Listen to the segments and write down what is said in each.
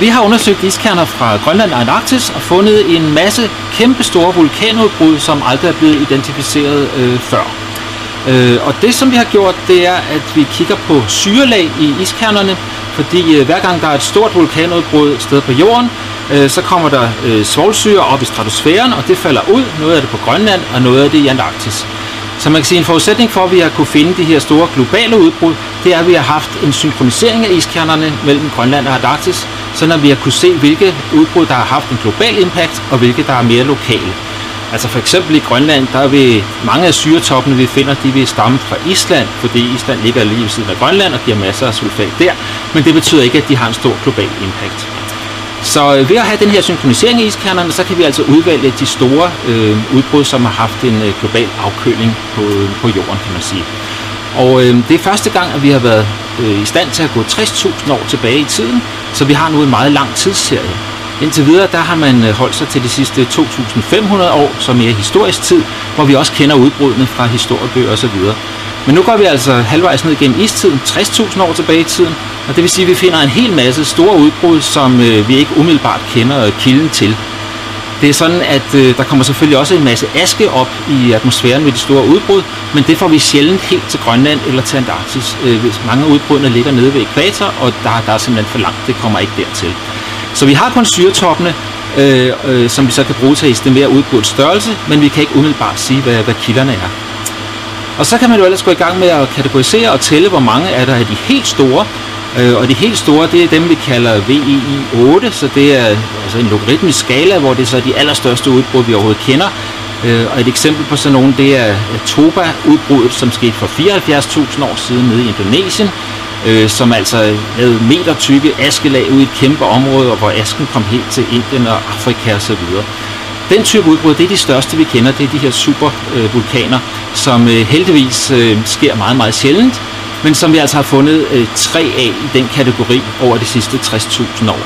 Vi har undersøgt iskerner fra Grønland og Antarktis og fundet en masse kæmpe store vulkanudbrud, som aldrig er blevet identificeret øh, før. Øh, og det som vi har gjort, det er, at vi kigger på syrelag i iskernerne, fordi øh, hver gang der er et stort vulkanudbrud sted på jorden, øh, så kommer der øh, svovlsyre op i stratosfæren, og det falder ud. Noget af det på Grønland, og noget af det i Antarktis. Så man kan sige, en forudsætning for, at vi har kunne finde de her store globale udbrud, det er, at vi har haft en synkronisering af iskernerne mellem Grønland og Antarktis, så vi har kunne se, hvilke udbrud, der har haft en global impact, og hvilke, der er mere lokale. Altså for eksempel i Grønland, der vil mange af syretoppene, vi finder, de vil stamme fra Island, fordi Island ligger lige ved siden af Grønland og giver masser af sulfat der, men det betyder ikke, at de har en stor global impact. Så øh, ved at have den her synkronisering i iskernerne, så kan vi altså udvælge de store øh, udbrud, som har haft en øh, global afkøling på, øh, på jorden, kan man sige. Og øh, det er første gang, at vi har været øh, i stand til at gå 60.000 år tilbage i tiden, så vi har nu en meget lang tidsserie. Indtil videre, der har man øh, holdt sig til de sidste 2.500 år, som er historisk tid, hvor vi også kender udbrudene fra historiebøger osv. Men nu går vi altså halvvejs ned gennem istiden, 60.000 år tilbage i tiden, og det vil sige, at vi finder en hel masse store udbrud, som øh, vi ikke umiddelbart kender øh, kilden til. Det er sådan, at øh, der kommer selvfølgelig også en masse aske op i atmosfæren ved de store udbrud, men det får vi sjældent helt til Grønland eller til Antarktis. Øh, hvis mange af udbrudene ligger nede ved ekvator, og der, der er simpelthen for langt, det kommer ikke dertil. Så vi har kun syretoppene, øh, øh, som vi så kan bruge til at estimere udbruddets størrelse, men vi kan ikke umiddelbart sige, hvad, hvad kilderne er. Og så kan man jo ellers gå i gang med at kategorisere og tælle, hvor mange er der af de helt store. Øh, og de helt store, det er dem, vi kalder VEI 8, så det er altså en logaritmisk skala, hvor det er så de allerstørste udbrud, vi overhovedet kender. Øh, og et eksempel på sådan nogle, det er øh, Toba-udbruddet, som skete for 74.000 år siden nede i Indonesien, øh, som altså lavede meter tykke askelag ud i et kæmpe område, og hvor asken kom helt til Indien og Afrika osv. Den type udbrud, det er de største, vi kender. Det er de her supervulkaner, øh, som øh, heldigvis øh, sker meget, meget sjældent, men som vi altså har fundet øh, tre af i den kategori over de sidste 60.000 år.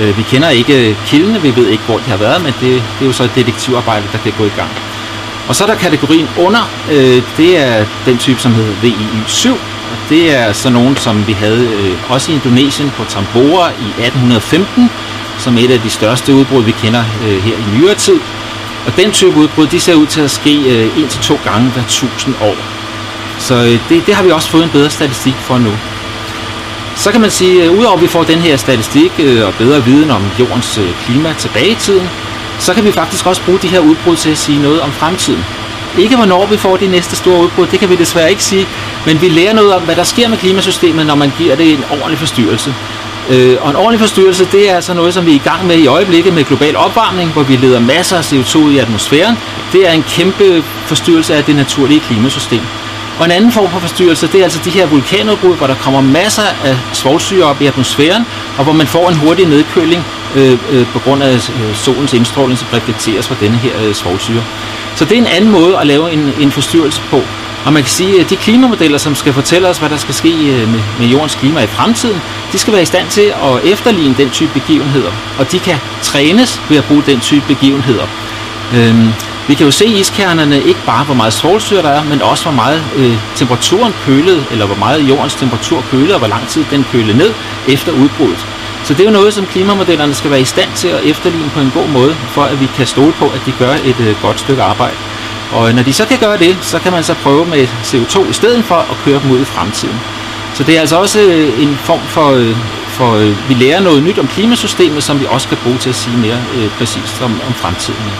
Øh, vi kender ikke øh, kildene, vi ved ikke, hvor de har været, men det, det er jo så et detektivarbejde, der kan gå i gang. Og så er der kategorien under, øh, det er den type, som hedder VIY7, og det er så nogen, som vi havde øh, også i Indonesien på Tambora i 1815, som et af de største udbrud, vi kender øh, her i nyere tid. Og den type udbrud, de ser ud til at ske øh, en til to gange hver tusind år. Så øh, det, det har vi også fået en bedre statistik for nu. Så kan man sige, at udover at vi får den her statistik øh, og bedre viden om jordens øh, klima tilbage i tiden, så kan vi faktisk også bruge de her udbrud til at sige noget om fremtiden. Ikke hvornår vi får de næste store udbrud, det kan vi desværre ikke sige, men vi lærer noget om, hvad der sker med klimasystemet, når man giver det en ordentlig forstyrrelse. Øh, og en ordentlig forstyrrelse, det er altså noget, som vi er i gang med i øjeblikket med global opvarmning, hvor vi leder masser af CO2 i atmosfæren. Det er en kæmpe forstyrrelse af det naturlige klimasystem. Og en anden form for forstyrrelse, det er altså de her vulkanudbrud, hvor der kommer masser af svovlsyre op i atmosfæren, og hvor man får en hurtig nedkøling øh, øh, på grund af øh, solens indstråling, som reflekteres fra denne her øh, svovlsyre. Så det er en anden måde at lave en, en forstyrrelse på. Og man kan sige, at de klimamodeller, som skal fortælle os, hvad der skal ske øh, med, med jordens klima i fremtiden, de skal være i stand til at efterligne den type begivenheder. Og de kan trænes ved at bruge den type begivenheder. Øhm, vi kan jo se i iskernerne ikke bare, hvor meget svovlsyre der er, men også hvor meget øh, temperaturen kølede, eller hvor meget jordens temperatur kølede, og hvor lang tid den kølede ned efter udbruddet. Så det er jo noget, som klimamodellerne skal være i stand til at efterligne på en god måde, for at vi kan stole på, at de gør et øh, godt stykke arbejde. Og når de så kan gøre det, så kan man så prøve med CO2 i stedet for at køre dem ud i fremtiden. Så det er altså også øh, en form for, øh, for øh, vi lærer noget nyt om klimasystemet, som vi også kan bruge til at sige mere øh, præcist om, om fremtiden.